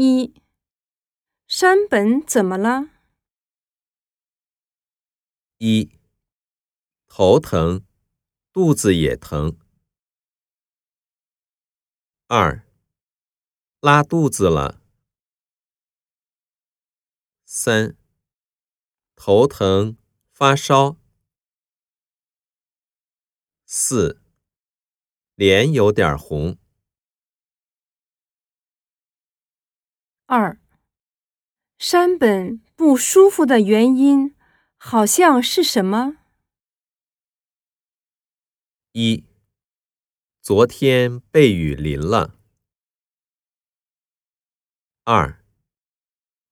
一，山本怎么了？一，头疼，肚子也疼。二，拉肚子了。三，头疼，发烧。四，脸有点红。二，山本不舒服的原因好像是什么？一，昨天被雨淋了。二，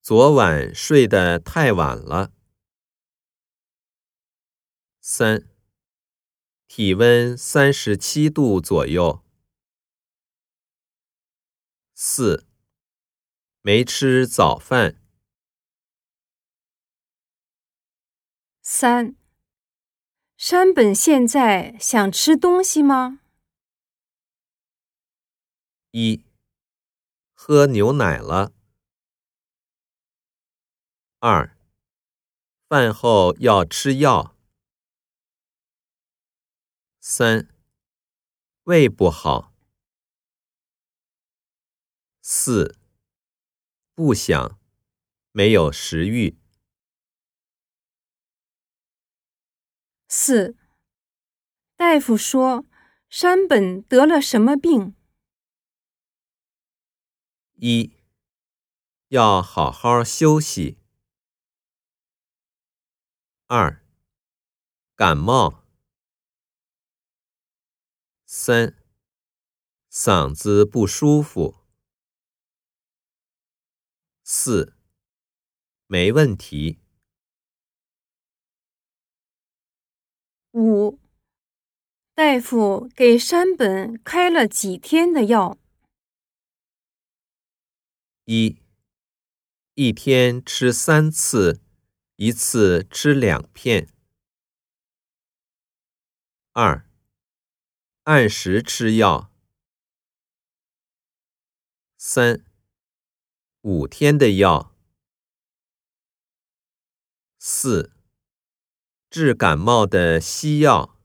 昨晚睡得太晚了。三。体温三十七度左右。四，没吃早饭。三，山本现在想吃东西吗？一，喝牛奶了。二，饭后要吃药。三，胃不好。四，不想，没有食欲。四，大夫说山本得了什么病？一，要好好休息。二，感冒。三，嗓子不舒服。四，没问题。五，大夫给山本开了几天的药？一，一天吃三次，一次吃两片。二。按时吃药。三，五天的药。四，治感冒的西药。